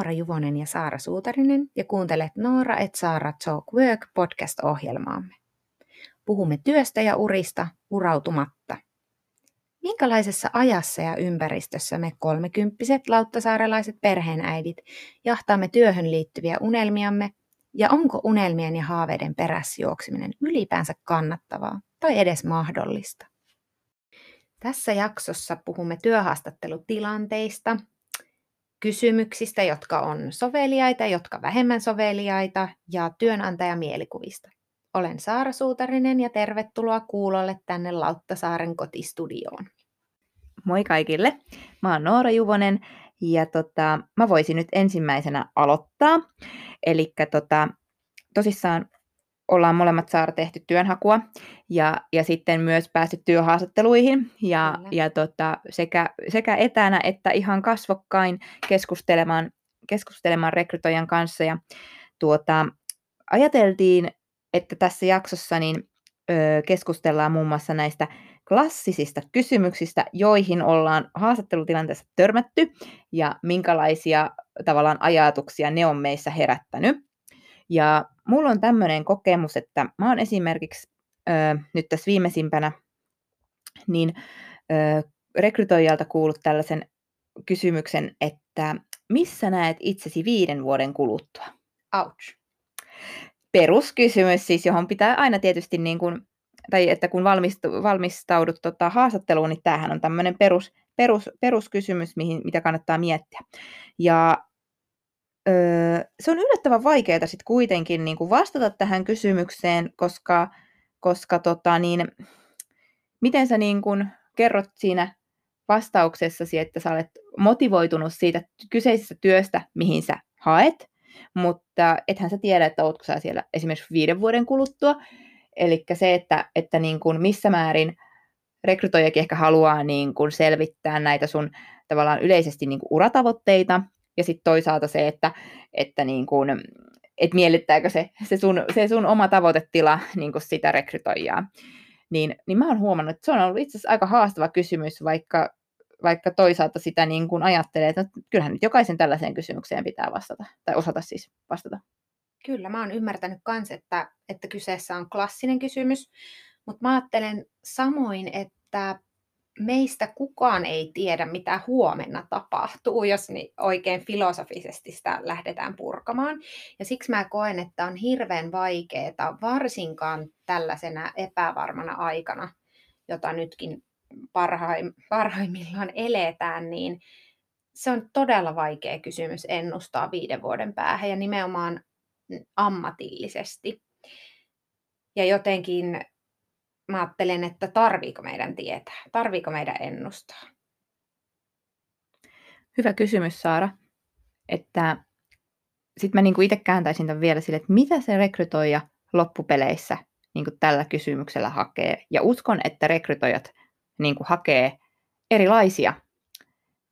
Noora Juvonen ja Saara Suutarinen ja kuuntelet Noora et Saara Talk Work podcast-ohjelmaamme. Puhumme työstä ja urista urautumatta. Minkälaisessa ajassa ja ympäristössä me kolmekymppiset lauttasaarelaiset perheenäidit jahtaamme työhön liittyviä unelmiamme ja onko unelmien ja haaveiden perässä juokseminen ylipäänsä kannattavaa tai edes mahdollista? Tässä jaksossa puhumme työhaastattelutilanteista, kysymyksistä, jotka on soveliaita, jotka vähemmän soveliaita ja työnantajamielikuvista. Olen Saara Suutarinen ja tervetuloa kuulolle tänne Lauttasaaren kotistudioon. Moi kaikille, mä oon Noora Juvonen ja tota, mä voisin nyt ensimmäisenä aloittaa. Eli tota, tosissaan ollaan molemmat saada tehty työnhakua ja, ja sitten myös päästy työhaastatteluihin ja, ja tota, sekä, sekä etänä että ihan kasvokkain keskustelemaan, keskustelemaan rekrytoijan kanssa. Ja tuota, ajateltiin, että tässä jaksossa niin, ö, keskustellaan muun muassa näistä klassisista kysymyksistä, joihin ollaan haastattelutilanteessa törmätty ja minkälaisia tavallaan ajatuksia ne on meissä herättänyt. Ja mulla on tämmöinen kokemus, että mä oon esimerkiksi ö, nyt tässä viimeisimpänä niin ö, rekrytoijalta kuullut tällaisen kysymyksen, että missä näet itsesi viiden vuoden kuluttua? Ouch. Peruskysymys siis, johon pitää aina tietysti niin kuin, tai että kun valmistu, valmistaudut tota, haastatteluun, niin tämähän on tämmöinen perus, perus, peruskysymys, mihin, mitä kannattaa miettiä. Ja öö, se on yllättävän vaikeaa sitten kuitenkin niin kuin vastata tähän kysymykseen, koska, koska tota, niin, miten sä niin kuin kerrot siinä vastauksessasi, että sä olet motivoitunut siitä kyseisestä työstä, mihin sä haet, mutta ethän sä tiedä, että ootko sä siellä esimerkiksi viiden vuoden kuluttua. Eli se, että, että niin kuin missä määrin rekrytoijakin ehkä haluaa niin kuin selvittää näitä sun tavallaan yleisesti niin kuin uratavoitteita, ja sitten toisaalta se, että, että niin kuin, et miellyttääkö se, se, sun, se sun oma tavoitetila niin kuin sitä rekrytoijaa. Niin, niin mä oon huomannut, että se on ollut itse asiassa aika haastava kysymys, vaikka, vaikka toisaalta sitä niin kuin ajattelee, että kyllähän nyt jokaisen tällaiseen kysymykseen pitää vastata, tai osata siis vastata. Kyllä, mä oon ymmärtänyt myös, että, että kyseessä on klassinen kysymys, mutta mä ajattelen samoin, että meistä kukaan ei tiedä, mitä huomenna tapahtuu, jos oikein filosofisesti sitä lähdetään purkamaan. Ja siksi mä koen, että on hirveän vaikeaa, varsinkaan tällaisena epävarmana aikana, jota nytkin parhaim, parhaimmillaan eletään, niin se on todella vaikea kysymys ennustaa viiden vuoden päähän ja nimenomaan ammatillisesti. Ja jotenkin mä ajattelen, että tarviiko meidän tietää, tarviiko meidän ennustaa? Hyvä kysymys, Saara. Että sitten mä niinku itse kääntäisin tämän vielä sille, että mitä se rekrytoija loppupeleissä niinku tällä kysymyksellä hakee. Ja uskon, että rekrytoijat niinku hakee erilaisia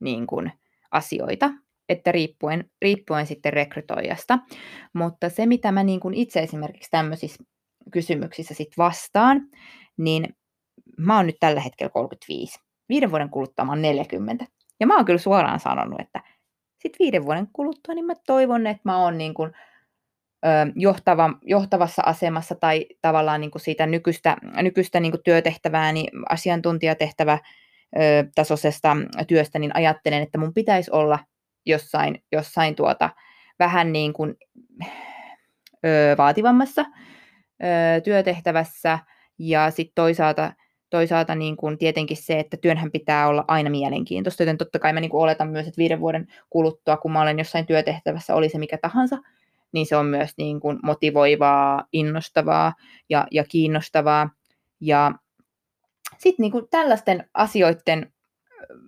niinku, asioita, että riippuen, riippuen sitten rekrytoijasta. Mutta se, mitä mä niinku itse esimerkiksi tämmöisissä kysymyksissä sit vastaan, niin mä oon nyt tällä hetkellä 35. Viiden vuoden kuluttua mä oon 40. Ja mä oon kyllä suoraan sanonut, että sitten viiden vuoden kuluttua niin mä toivon, että mä oon niin kuin, ö, johtava, johtavassa asemassa tai tavallaan niin kuin siitä nykyistä, nykyistä niin kuin työtehtävää, niin asiantuntijatehtävä ö, tasoisesta työstä, niin ajattelen, että mun pitäisi olla jossain, jossain tuota, vähän niin kuin, ö, vaativammassa ö, työtehtävässä, ja sitten toisaalta, toisaalta niin kuin tietenkin se, että työnhän pitää olla aina mielenkiintoista, joten totta kai mä niin kuin oletan myös, että viiden vuoden kuluttua, kun mä olen jossain työtehtävässä, oli se mikä tahansa, niin se on myös niin kuin motivoivaa, innostavaa ja, ja kiinnostavaa. Ja sitten niin tällaisten asioiden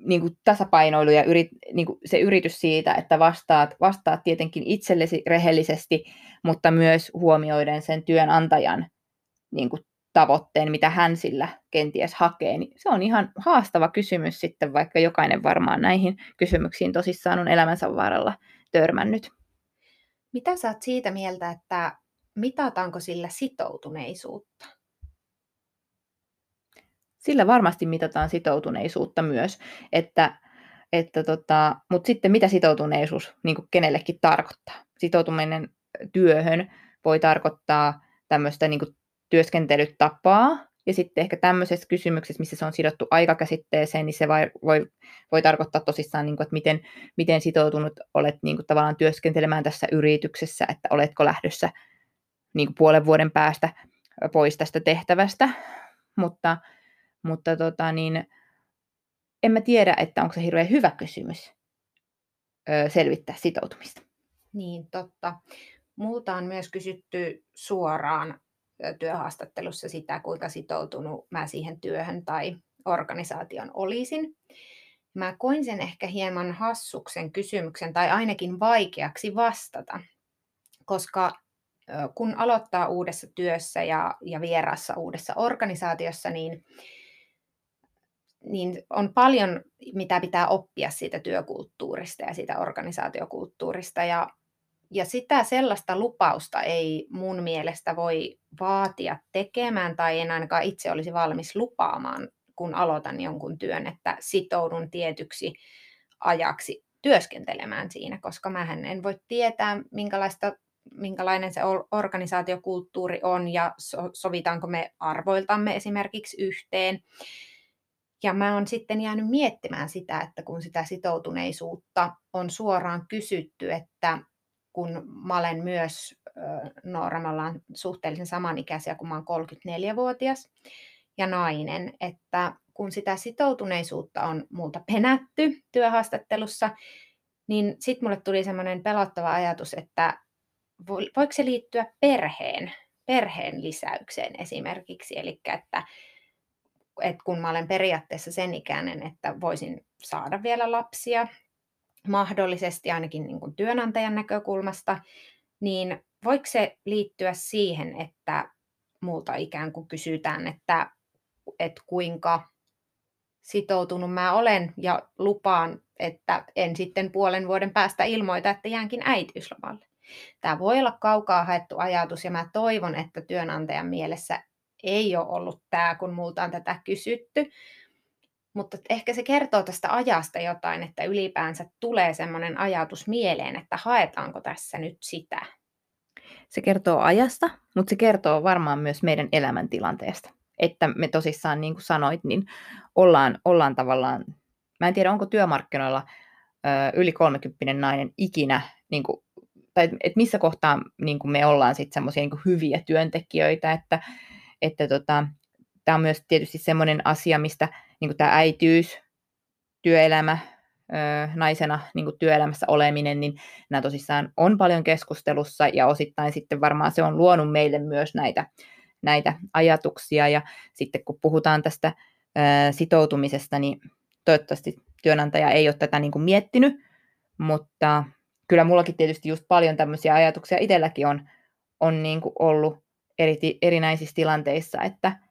niin kuin tasapainoilu ja yrit, niin kuin se yritys siitä, että vastaat, vastaat tietenkin itsellesi rehellisesti, mutta myös huomioiden sen työnantajan niin kuin tavoitteen, mitä hän sillä kenties hakee, niin se on ihan haastava kysymys sitten, vaikka jokainen varmaan näihin kysymyksiin tosissaan on elämänsä varrella törmännyt. Mitä sä oot siitä mieltä, että mitataanko sillä sitoutuneisuutta? Sillä varmasti mitataan sitoutuneisuutta myös, että että tota, mutta sitten mitä sitoutuneisuus niin kenellekin tarkoittaa? Sitoutuminen työhön voi tarkoittaa tämmöistä niin kuin työskentelytapaa, ja sitten ehkä tämmöisessä kysymyksessä, missä se on sidottu aikakäsitteeseen, niin se voi, voi, voi tarkoittaa tosissaan, niin kuin, että miten, miten sitoutunut olet niin kuin, tavallaan työskentelemään tässä yrityksessä, että oletko lähdössä niin kuin, puolen vuoden päästä pois tästä tehtävästä. Mutta, mutta tota, niin, en mä tiedä, että onko se hirveän hyvä kysymys ö, selvittää sitoutumista. Niin, totta. Multa on myös kysytty suoraan työhaastattelussa sitä, kuinka sitoutunut mä siihen työhön tai organisaation olisin. Mä koin sen ehkä hieman hassuksen kysymyksen tai ainakin vaikeaksi vastata, koska kun aloittaa uudessa työssä ja, ja vierassa uudessa organisaatiossa, niin, niin on paljon, mitä pitää oppia siitä työkulttuurista ja siitä organisaatiokulttuurista. Ja ja sitä sellaista lupausta ei mun mielestä voi vaatia tekemään tai en ainakaan itse olisi valmis lupaamaan, kun aloitan jonkun työn, että sitoudun tietyksi ajaksi työskentelemään siinä, koska mä en voi tietää, minkälaista, minkälainen se organisaatiokulttuuri on ja so, sovitaanko me arvoiltamme esimerkiksi yhteen. Ja mä oon sitten jäänyt miettimään sitä, että kun sitä sitoutuneisuutta on suoraan kysytty, että kun mä olen myös, Noora, me ollaan suhteellisen samanikäisiä, kun mä oon 34-vuotias ja nainen, että kun sitä sitoutuneisuutta on multa penätty työhaastattelussa, niin sitten mulle tuli semmoinen pelottava ajatus, että voiko se liittyä perheen, perheen lisäykseen esimerkiksi, eli että, että kun mä olen periaatteessa sen ikäinen, että voisin saada vielä lapsia, mahdollisesti ainakin niin kuin työnantajan näkökulmasta, niin voiko se liittyä siihen, että multa ikään kuin kysytään, että, että kuinka sitoutunut mä olen ja lupaan, että en sitten puolen vuoden päästä ilmoita, että jäänkin äitiyslomalle. Tämä voi olla kaukaa haettu ajatus ja mä toivon, että työnantajan mielessä ei ole ollut tämä, kun multa on tätä kysytty, mutta ehkä se kertoo tästä ajasta jotain, että ylipäänsä tulee sellainen ajatus mieleen, että haetaanko tässä nyt sitä. Se kertoo ajasta, mutta se kertoo varmaan myös meidän elämäntilanteesta. Että me tosissaan, niin kuin sanoit, niin ollaan, ollaan tavallaan, mä en tiedä onko työmarkkinoilla ö, yli 30 nainen ikinä, niin kuin, tai että missä kohtaa niin kuin me ollaan sitten semmoisia niin hyviä työntekijöitä, että, että tota, tämä on myös tietysti semmoinen asia, mistä niin tämä äityys, työelämä, naisena niin työelämässä oleminen, niin nämä tosissaan on paljon keskustelussa ja osittain sitten varmaan se on luonut meille myös näitä, näitä ajatuksia. Ja sitten kun puhutaan tästä sitoutumisesta, niin toivottavasti työnantaja ei ole tätä niin miettinyt, mutta kyllä mullakin tietysti just paljon tämmöisiä ajatuksia itselläkin on, on niin ollut eri, erinäisissä tilanteissa, että,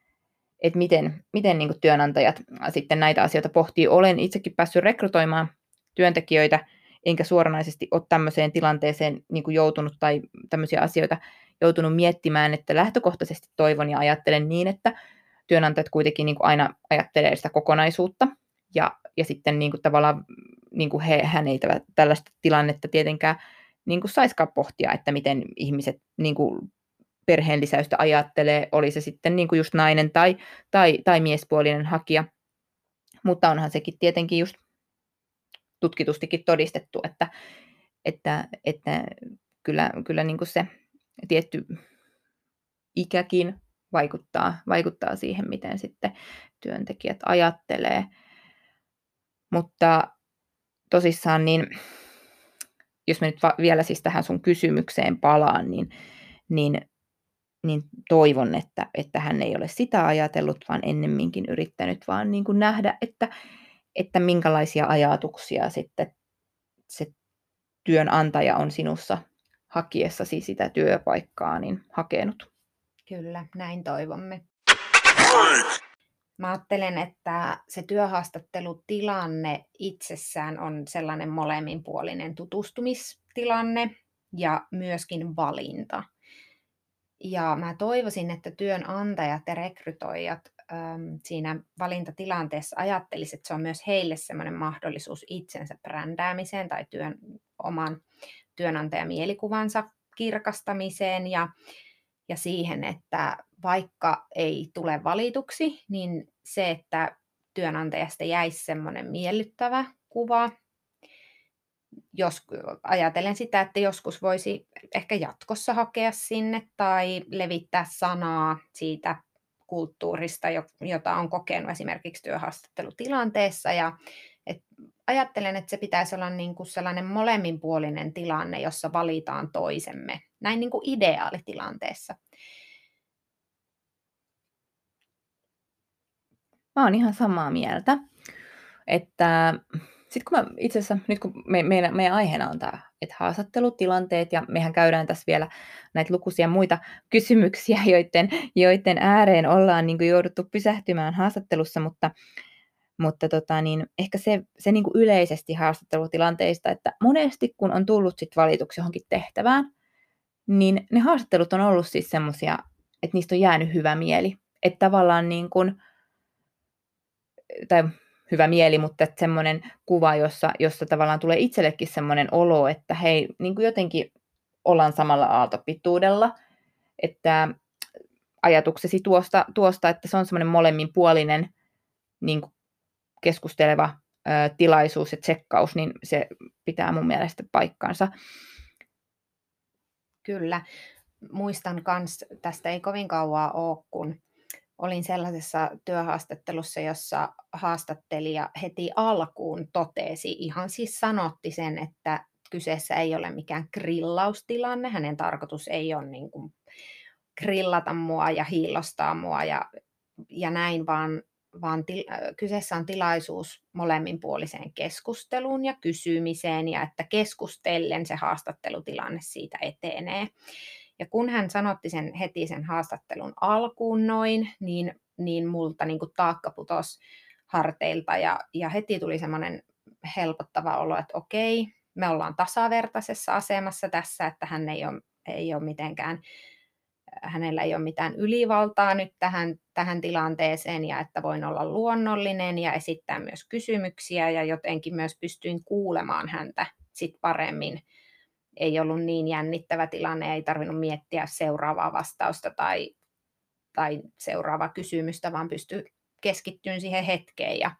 että miten, miten niin kuin työnantajat sitten näitä asioita pohtii. Olen itsekin päässyt rekrytoimaan työntekijöitä, enkä suoranaisesti ole tämmöiseen tilanteeseen niin kuin joutunut tai tämmöisiä asioita joutunut miettimään, että lähtökohtaisesti toivon ja ajattelen niin, että työnantajat kuitenkin niin kuin aina ajattelee sitä kokonaisuutta ja, ja sitten niin kuin tavallaan niin kuin he, hän ei tällaista tilannetta tietenkään niin saiskaan pohtia, että miten ihmiset niin kuin perheen lisäystä ajattelee, oli se sitten niin kuin just nainen tai, tai, tai miespuolinen hakija. Mutta onhan sekin tietenkin just tutkitustikin todistettu, että, että, että kyllä, kyllä niin kuin se tietty ikäkin vaikuttaa, vaikuttaa siihen, miten sitten työntekijät ajattelee. Mutta tosissaan, niin jos mä nyt va- vielä siis tähän sun kysymykseen palaan, niin, niin niin toivon, että, että hän ei ole sitä ajatellut, vaan ennemminkin yrittänyt vaan niin kuin nähdä, että, että minkälaisia ajatuksia sitten se työnantaja on sinussa hakiessasi sitä työpaikkaa niin hakenut. Kyllä, näin toivomme. Mä ajattelen, että se työhaastattelutilanne itsessään on sellainen molemminpuolinen tutustumistilanne ja myöskin valinta. Ja mä toivoisin, että työnantajat ja rekrytoijat äm, siinä valintatilanteessa ajattelisi, että se on myös heille semmoinen mahdollisuus itsensä brändäämiseen tai työn, oman työnantajamielikuvанsa kirkastamiseen ja, ja siihen, että vaikka ei tule valituksi, niin se, että työnantajasta jäisi semmoinen miellyttävä kuva. Jos, ajatellen sitä, että joskus voisi ehkä jatkossa hakea sinne tai levittää sanaa siitä kulttuurista, jota on kokenut esimerkiksi työhaastattelutilanteessa. Ja et ajattelen, että se pitäisi olla niin kuin sellainen molemminpuolinen tilanne, jossa valitaan toisemme, näin niin kuin ideaalitilanteessa. Mä oon ihan samaa mieltä, että sitten kun mä itse asiassa, nyt kun me, meidän, meidän aiheena on tämä, että haastattelutilanteet, ja mehän käydään tässä vielä näitä lukuisia muita kysymyksiä, joiden, joiden ääreen ollaan niin kuin jouduttu pysähtymään haastattelussa, mutta, mutta tota, niin ehkä se, se niin kuin yleisesti haastattelutilanteista, että monesti kun on tullut sit valituksi johonkin tehtävään, niin ne haastattelut on ollut siis semmoisia, että niistä on jäänyt hyvä mieli. Että tavallaan niin kuin, tai hyvä mieli, mutta semmoinen kuva, jossa, jossa tavallaan tulee itsellekin semmoinen olo, että hei, niin kuin jotenkin ollaan samalla aaltopituudella, että ajatuksesi tuosta, tuosta että se on semmoinen molemminpuolinen niin kuin keskusteleva ö, tilaisuus ja tsekkaus, niin se pitää mun mielestä paikkansa. Kyllä. Muistan myös, tästä ei kovin kauaa ole, kun olin sellaisessa työhaastattelussa, jossa haastattelija heti alkuun totesi, ihan siis sanotti sen, että kyseessä ei ole mikään grillaustilanne, hänen tarkoitus ei ole niin kuin grillata mua ja hiillostaa mua ja, ja näin, vaan, vaan til, kyseessä on tilaisuus molemminpuoliseen keskusteluun ja kysymiseen ja että keskustellen se haastattelutilanne siitä etenee. Ja kun hän sanotti sen heti sen haastattelun alkuun noin, niin, niin multa niin kuin taakka putosi harteilta ja, ja heti tuli semmoinen helpottava olo, että okei, me ollaan tasavertaisessa asemassa tässä, että hän ei ole, ei ole mitenkään, hänellä ei ole mitään ylivaltaa nyt tähän, tähän tilanteeseen ja että voin olla luonnollinen ja esittää myös kysymyksiä ja jotenkin myös pystyin kuulemaan häntä sit paremmin ei ollut niin jännittävä tilanne, ei tarvinnut miettiä seuraavaa vastausta tai, tai seuraavaa kysymystä, vaan pystyi keskittymään siihen hetkeen ja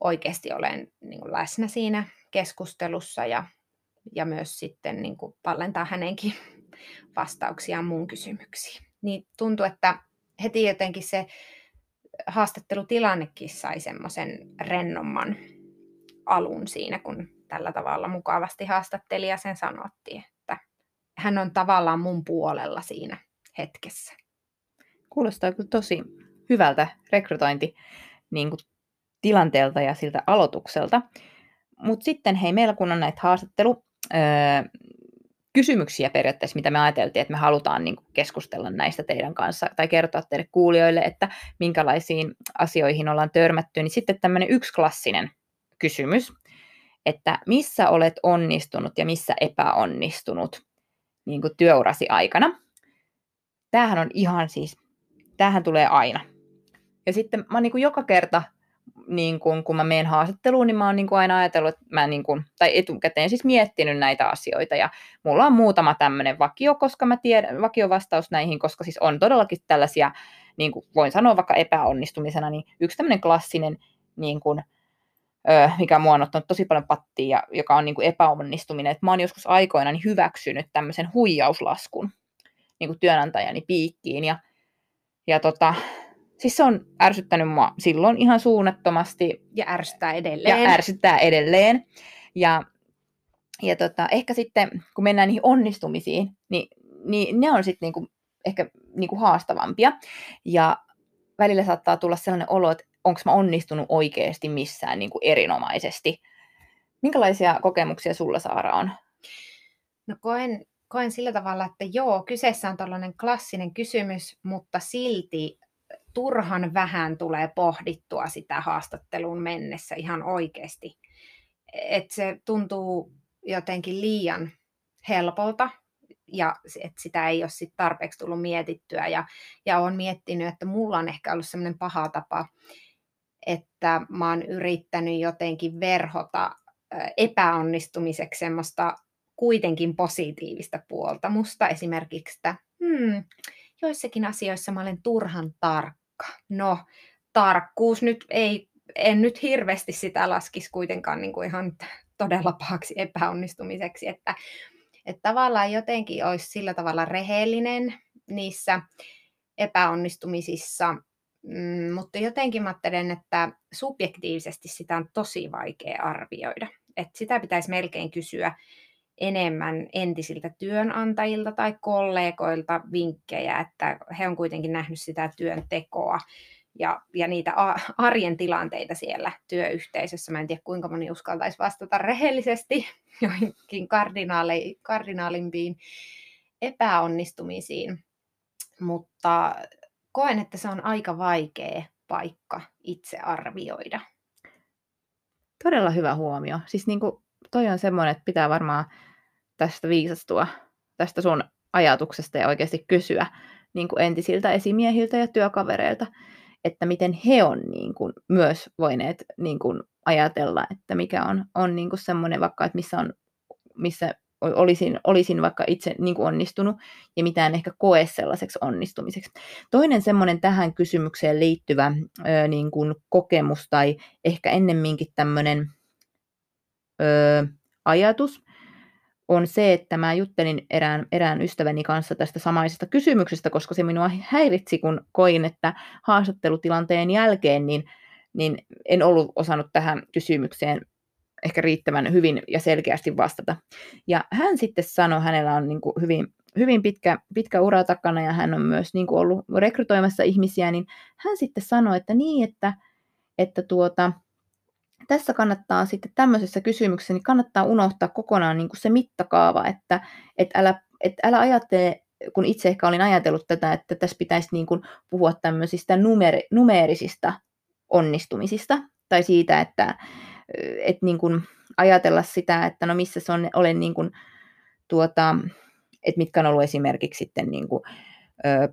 oikeasti olen niin kuin läsnä siinä keskustelussa ja, ja myös sitten niin kuin tallentaa hänenkin vastauksiaan muun kysymyksiin. Niin tuntuu, että heti jotenkin se haastattelutilannekin sai semmoisen rennomman alun siinä, kun tällä tavalla mukavasti haastattelija sen sanotti, että hän on tavallaan mun puolella siinä hetkessä. Kuulostaa kyllä tosi hyvältä rekrytointi niin kuin tilanteelta ja siltä aloitukselta. Mutta sitten hei, meillä kun on näitä haastattelu, öö, kysymyksiä periaatteessa, mitä me ajateltiin, että me halutaan niin kuin keskustella näistä teidän kanssa tai kertoa teille kuulijoille, että minkälaisiin asioihin ollaan törmätty, niin sitten tämmöinen yksi klassinen kysymys, että missä olet onnistunut ja missä epäonnistunut niin kuin työurasi aikana. Tämähän on ihan siis, tämähän tulee aina. Ja sitten mä niin kuin joka kerta, niin kuin, kun mä menen haastatteluun, niin mä oon niin kuin aina ajatellut, että mä niin kuin, tai etukäteen siis miettinyt näitä asioita. Ja mulla on muutama tämmöinen vakio, koska mä tiedän, vakiovastaus näihin, koska siis on todellakin tällaisia, niin kuin voin sanoa vaikka epäonnistumisena, niin yksi tämmöinen klassinen niin kuin, mikä mua on ottanut tosi paljon pattia, ja joka on niin kuin epäonnistuminen. Että mä oon joskus aikoina niin hyväksynyt tämmöisen huijauslaskun niin kuin työnantajani piikkiin. Ja, ja tota, siis se on ärsyttänyt mua silloin ihan suunnattomasti. Ja ärsyttää edelleen. Ja ärsyttää edelleen. Ja, ja tota, ehkä sitten, kun mennään niihin onnistumisiin, niin, niin ne on sitten niinku, ehkä niinku haastavampia. Ja välillä saattaa tulla sellainen olo, että onko mä onnistunut oikeasti missään niin kuin erinomaisesti. Minkälaisia kokemuksia sulla Saara on? No koen, koen sillä tavalla, että joo, kyseessä on tällainen klassinen kysymys, mutta silti turhan vähän tulee pohdittua sitä haastatteluun mennessä ihan oikeasti. Et se tuntuu jotenkin liian helpolta ja että sitä ei ole sit tarpeeksi tullut mietittyä. Ja, ja olen miettinyt, että mulla on ehkä ollut sellainen paha tapa, että mä oon yrittänyt jotenkin verhota epäonnistumiseksi semmoista kuitenkin positiivista puolta musta. Esimerkiksi, että hmm, joissakin asioissa mä olen turhan tarkka. No, tarkkuus nyt ei, en nyt hirveästi sitä laskisi kuitenkaan niin kuin ihan todella pahaksi epäonnistumiseksi, että, että tavallaan jotenkin olisi sillä tavalla rehellinen niissä epäonnistumisissa, mm, mutta jotenkin mä ajattelen, että subjektiivisesti sitä on tosi vaikea arvioida. Että sitä pitäisi melkein kysyä enemmän entisiltä työnantajilta tai kollegoilta vinkkejä, että he on kuitenkin nähnyt sitä työn tekoa ja, ja niitä arjen tilanteita siellä työyhteisössä. Mä en tiedä, kuinka moni uskaltaisi vastata rehellisesti joihinkin kardinaalimpiin epäonnistumisiin, mutta koen, että se on aika vaikea paikka itse arvioida. Todella hyvä huomio. Siis niin kuin toi on semmoinen, että pitää varmaan tästä viisastua, tästä sun ajatuksesta ja oikeasti kysyä niin kuin entisiltä esimiehiltä ja työkavereilta, että miten he on niin kuin, myös voineet niin kuin, ajatella, että mikä on, on niin kuin semmoinen vaikka, että missä, on, missä olisin, olisin vaikka itse niin kuin onnistunut ja mitään ehkä koe sellaiseksi onnistumiseksi. Toinen semmoinen tähän kysymykseen liittyvä ö, niin kuin kokemus tai ehkä ennemminkin tämmöinen ö, ajatus on se, että mä juttelin erään, erään ystäväni kanssa tästä samaisesta kysymyksestä, koska se minua häiritsi, kun koin, että haastattelutilanteen jälkeen niin, niin en ollut osannut tähän kysymykseen ehkä riittävän hyvin ja selkeästi vastata. Ja hän sitten sanoi, hänellä on niin kuin hyvin, hyvin pitkä, pitkä ura takana ja hän on myös niin kuin ollut rekrytoimassa ihmisiä, niin hän sitten sanoi, että niin, että, että tuota, tässä kannattaa sitten tämmöisessä kysymyksessä, niin kannattaa unohtaa kokonaan niin kuin se mittakaava, että et älä, et älä ajattele, kun itse ehkä olin ajatellut tätä, että tässä pitäisi niin kuin puhua tämmöisistä numer- numeerisista onnistumisista, tai siitä, että et niin kuin ajatella sitä, että no missä se on, olen niin kuin, tuota, että mitkä on ollut esimerkiksi sitten niin kuin,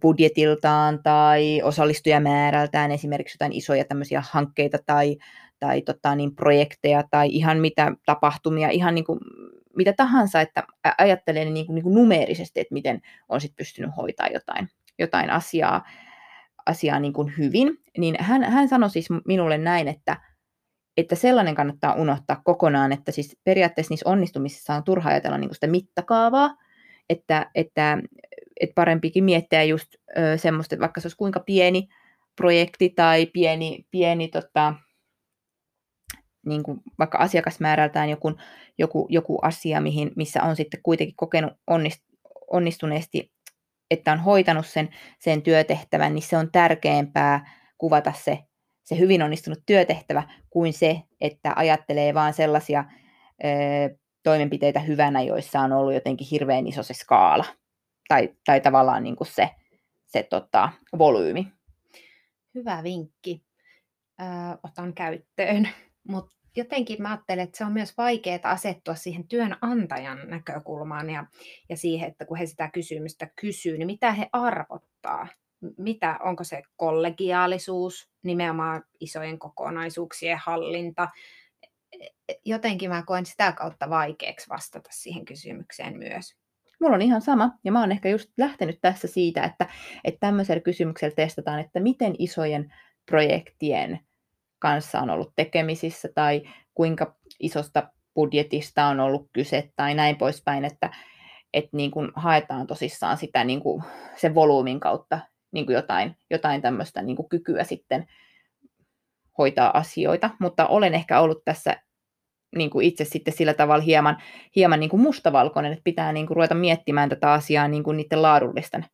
budjetiltaan tai osallistujamäärältään esimerkiksi jotain isoja tämmöisiä hankkeita tai, tai tota, niin projekteja tai ihan mitä tapahtumia, ihan niin kuin, mitä tahansa, että ajattelee niin kuin, niin kuin numeerisesti, että miten on sit pystynyt hoitaa jotain, jotain asiaa, asiaa niin kuin hyvin, niin hän, hän sanoi siis minulle näin, että, että sellainen kannattaa unohtaa kokonaan, että siis periaatteessa niissä onnistumisissa on turha ajatella niin sitä mittakaavaa, että, että, että parempikin miettiä just ö, semmoista, että vaikka se olisi kuinka pieni projekti tai pieni, pieni tota, niin kuin vaikka asiakasmäärältään joku, joku, joku asia, mihin, missä on sitten kuitenkin kokenut onnist, onnistuneesti, että on hoitanut sen, sen työtehtävän, niin se on tärkeämpää kuvata se, se hyvin onnistunut työtehtävä kuin se, että ajattelee vain sellaisia ö, toimenpiteitä hyvänä, joissa on ollut jotenkin hirveän iso se skaala tai, tai tavallaan niin kuin se, se tota, volyymi. Hyvä vinkki. Ö, otan käyttöön. Mutta jotenkin mä ajattelen, että se on myös vaikeaa asettua siihen työnantajan näkökulmaan ja, ja siihen, että kun he sitä kysymystä kysyy, niin mitä he arvottaa? Mitä, onko se kollegiaalisuus, nimenomaan isojen kokonaisuuksien hallinta? Jotenkin mä koen sitä kautta vaikeaksi vastata siihen kysymykseen myös. Mulla on ihan sama, ja mä oon ehkä just lähtenyt tässä siitä, että, että tämmöisellä kysymyksellä testataan, että miten isojen projektien kanssa on ollut tekemisissä tai kuinka isosta budjetista on ollut kyse tai näin poispäin, että, että niin kuin haetaan tosissaan sitä niin kuin sen volyymin kautta niin kuin jotain, jotain tämmöistä niin kuin kykyä sitten hoitaa asioita, mutta olen ehkä ollut tässä niin kuin itse sitten sillä tavalla hieman, hieman niin kuin mustavalkoinen, että pitää niin kuin ruveta miettimään tätä asiaa niin kuin niiden laadullisten,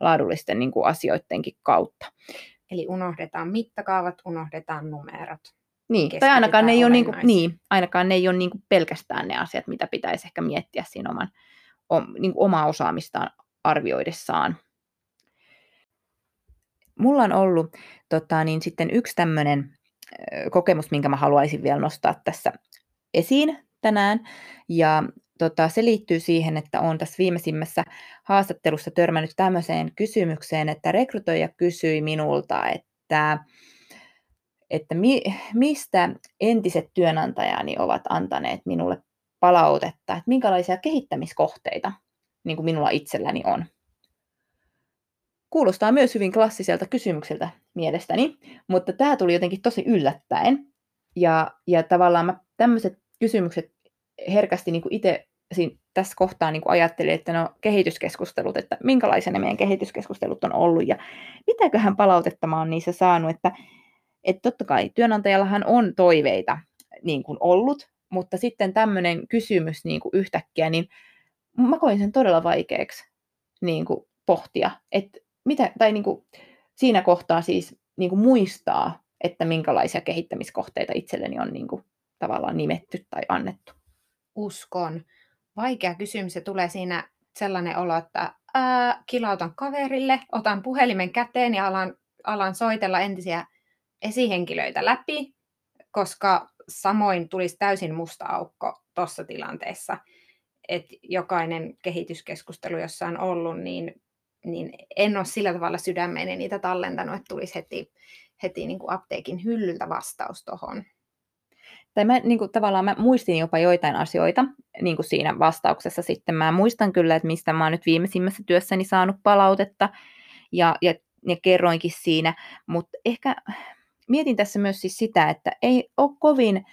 laadullisten niin kuin asioidenkin kautta. Eli unohdetaan mittakaavat, unohdetaan numerot. Niin, tai ainakaan ne, ei ole niin kuin, niin, ainakaan ne ei ole niin kuin pelkästään ne asiat, mitä pitäisi ehkä miettiä siinä oman, o, niin kuin omaa osaamistaan arvioidessaan. Mulla on ollut tota, niin sitten yksi tämmöinen kokemus, minkä mä haluaisin vielä nostaa tässä esiin tänään. Ja tota, se liittyy siihen, että olen tässä viimeisimmässä haastattelussa törmännyt tämmöiseen kysymykseen, että rekrytoija kysyi minulta, että, että mi, mistä entiset työnantajani ovat antaneet minulle palautetta, että minkälaisia kehittämiskohteita niin kuin minulla itselläni on. Kuulostaa myös hyvin klassiselta kysymykseltä mielestäni, mutta tämä tuli jotenkin tosi yllättäen. Ja, ja tavallaan tämmöiset kysymykset herkästi niin itse tässä kohtaa niin ajattelin, että no kehityskeskustelut, että minkälaisia ne meidän kehityskeskustelut on ollut ja mitäköhän palautetta mä oon niissä saanut, että, että totta kai työnantajallahan on toiveita niin kuin ollut, mutta sitten tämmöinen kysymys niin kuin yhtäkkiä, niin mä koin sen todella vaikeaksi niin kuin pohtia, että mitä, tai niin kuin siinä kohtaa siis niin kuin muistaa, että minkälaisia kehittämiskohteita itselleni on niin kuin tavallaan nimetty tai annettu. Uskon. Vaikea kysymys. Se tulee siinä sellainen olo, että ää, kilautan kaverille, otan puhelimen käteen ja alan, alan soitella entisiä esihenkilöitä läpi, koska samoin tulisi täysin musta aukko tuossa tilanteessa. Että jokainen kehityskeskustelu, jossa on ollut, niin, niin en ole sillä tavalla sydämeeni niitä tallentanut, että tulisi heti, heti niin kuin apteekin hyllyltä vastaus tuohon tai mä niin kuin, tavallaan mä muistin jopa joitain asioita niin kuin siinä vastauksessa sitten. Mä muistan kyllä, että mistä mä oon nyt viimeisimmässä työssäni saanut palautetta ja, ja, ja kerroinkin siinä, mutta ehkä mietin tässä myös siis sitä, että ei ole kovin,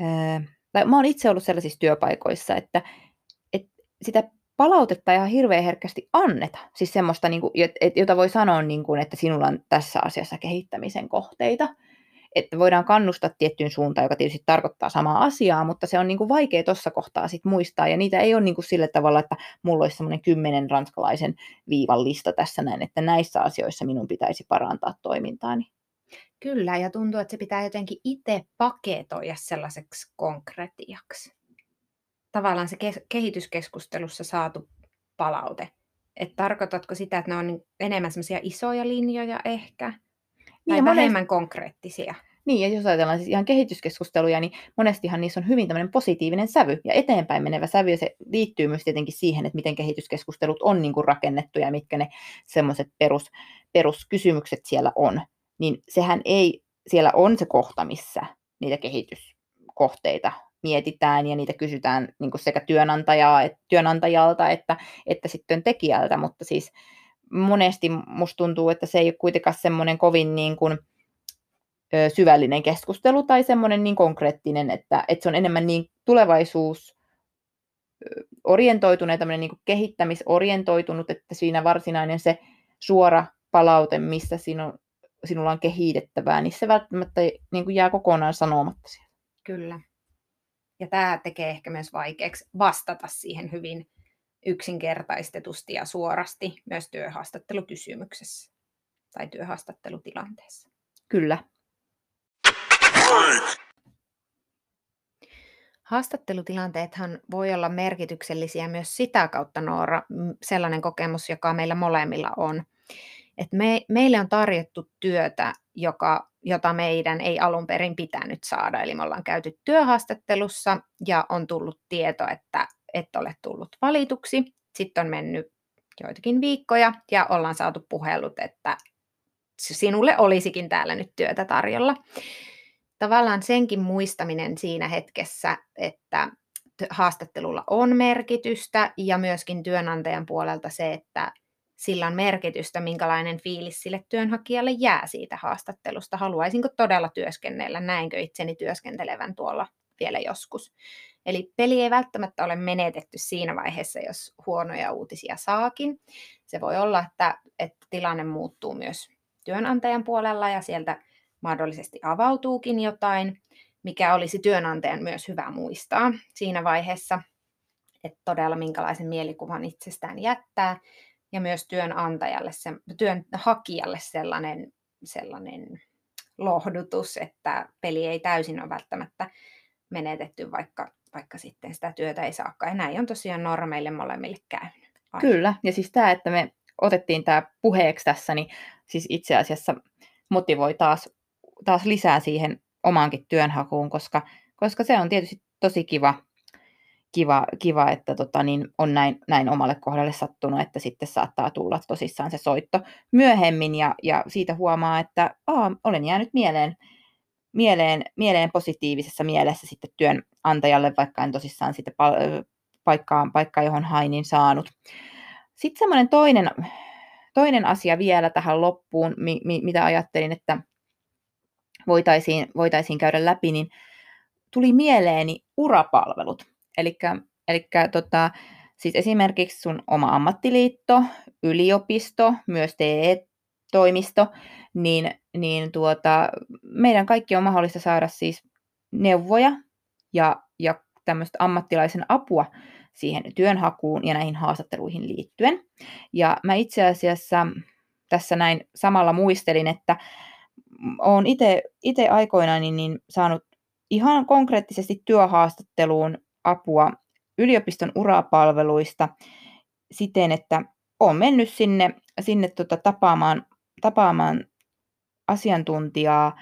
ää, tai mä oon itse ollut sellaisissa työpaikoissa, että, että sitä palautetta ihan hirveän herkästi anneta. Siis semmoista, niin kuin, jota voi sanoa, niin kuin, että sinulla on tässä asiassa kehittämisen kohteita että voidaan kannustaa tiettyyn suuntaan, joka tietysti tarkoittaa samaa asiaa, mutta se on niin kuin vaikea tuossa kohtaa sit muistaa, ja niitä ei ole niin kuin sillä tavalla, että mulla olisi semmoinen kymmenen ranskalaisen viivan lista tässä näin, että näissä asioissa minun pitäisi parantaa toimintaani. Kyllä, ja tuntuu, että se pitää jotenkin itse paketoida sellaiseksi konkretiaksi. Tavallaan se kehityskeskustelussa saatu palaute. Että tarkoitatko sitä, että ne on enemmän semmoisia isoja linjoja ehkä, niin, tai vähemmän monesti... konkreettisia. Niin, ja jos ajatellaan siis ihan kehityskeskusteluja, niin monestihan niissä on hyvin tämmöinen positiivinen sävy ja eteenpäin menevä sävy, ja se liittyy myös tietenkin siihen, että miten kehityskeskustelut on niin kuin rakennettu ja mitkä ne semmoiset perus, peruskysymykset siellä on. Niin sehän ei, siellä on se kohta, missä niitä kehityskohteita mietitään ja niitä kysytään niin kuin sekä työnantajaa, et, työnantajalta että, että sitten tekijältä, mutta siis monesti musta tuntuu, että se ei ole kuitenkaan semmoinen kovin niin kuin, ö, syvällinen keskustelu tai semmoinen niin konkreettinen, että, että se on enemmän niin tulevaisuus orientoitunut tämmöinen niin kehittämisorientoitunut, että siinä varsinainen se suora palaute, missä sinu, sinulla on kehitettävää, niin se välttämättä niin kuin jää kokonaan sanomatta siellä. Kyllä. Ja tämä tekee ehkä myös vaikeaksi vastata siihen hyvin yksinkertaistetusti ja suorasti myös työhaastattelukysymyksessä tai työhaastattelutilanteessa. Kyllä. Haastattelutilanteethan voi olla merkityksellisiä myös sitä kautta, Noora, sellainen kokemus, joka meillä molemmilla on. Et me, meille on tarjottu työtä, joka, jota meidän ei alun perin pitänyt saada. Eli me ollaan käyty työhaastattelussa ja on tullut tieto, että et ole tullut valituksi. Sitten on mennyt joitakin viikkoja ja ollaan saatu puhelut, että sinulle olisikin täällä nyt työtä tarjolla. Tavallaan senkin muistaminen siinä hetkessä, että haastattelulla on merkitystä ja myöskin työnantajan puolelta se, että sillä on merkitystä, minkälainen fiilis sille työnhakijalle jää siitä haastattelusta. Haluaisinko todella työskennellä, näinkö itseni työskentelevän tuolla vielä joskus. Eli peli ei välttämättä ole menetetty siinä vaiheessa, jos huonoja uutisia saakin. Se voi olla, että, että tilanne muuttuu myös työnantajan puolella ja sieltä mahdollisesti avautuukin jotain, mikä olisi työnantajan myös hyvä muistaa siinä vaiheessa, että todella minkälaisen mielikuvan itsestään jättää, ja myös työnantajalle, se, työnhakijalle sellainen, sellainen lohdutus, että peli ei täysin ole välttämättä menetetty, vaikka, vaikka sitten sitä työtä ei saakaan. Ja näin on tosiaan normeille molemmille käynyt. Aina. Kyllä, ja siis tämä, että me otettiin tämä puheeksi tässä, niin siis itse asiassa motivoi taas, taas lisää siihen omaankin työnhakuun, koska, koska se on tietysti tosi kiva, kiva, kiva että tota, niin on näin, näin omalle kohdalle sattunut, että sitten saattaa tulla tosissaan se soitto myöhemmin ja, ja siitä huomaa, että aa, olen jäänyt mieleen, mieleen, mieleen positiivisessa mielessä sitten työnantajalle, vaikka en tosissaan sitten paikkaan, paikkaan johon hain, niin saanut. Sitten semmoinen toinen, toinen asia vielä tähän loppuun, mi, mi, mitä ajattelin, että voitaisiin, voitaisiin käydä läpi, niin tuli mieleeni urapalvelut. Eli tota, siis esimerkiksi sun oma ammattiliitto, yliopisto, myös TE-toimisto, niin, niin tuota, meidän kaikki on mahdollista saada siis neuvoja ja, ja tämmöistä ammattilaisen apua siihen työnhakuun ja näihin haastatteluihin liittyen. Ja mä itse asiassa tässä näin samalla muistelin, että olen itse aikoinaan niin, niin saanut ihan konkreettisesti työhaastatteluun apua yliopiston urapalveluista siten, että olen mennyt sinne, sinne tota, tapaamaan, tapaamaan asiantuntijaa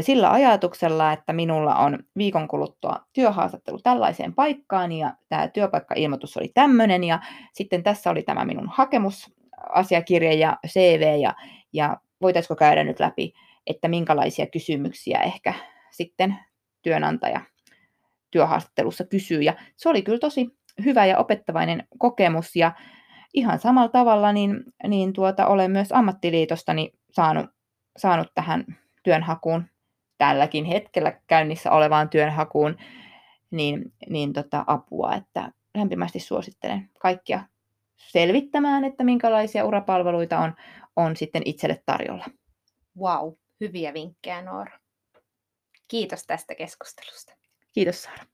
sillä ajatuksella, että minulla on viikon kuluttua työhaastattelu tällaiseen paikkaan ja tämä työpaikkailmoitus oli tämmöinen ja sitten tässä oli tämä minun hakemusasiakirja ja CV ja, ja voitaisiko käydä nyt läpi, että minkälaisia kysymyksiä ehkä sitten työnantaja työhaastattelussa kysyy. Ja se oli kyllä tosi hyvä ja opettavainen kokemus ja ihan samalla tavalla niin, niin tuota, olen myös ammattiliitostani saanut, saanut tähän työnhakuun tälläkin hetkellä käynnissä olevaan työnhakuun niin, niin tota, apua, että lämpimästi suosittelen kaikkia selvittämään, että minkälaisia urapalveluita on, on sitten itselle tarjolla. Wow, hyviä vinkkejä Noora. Kiitos tästä keskustelusta. Kiitos Saara.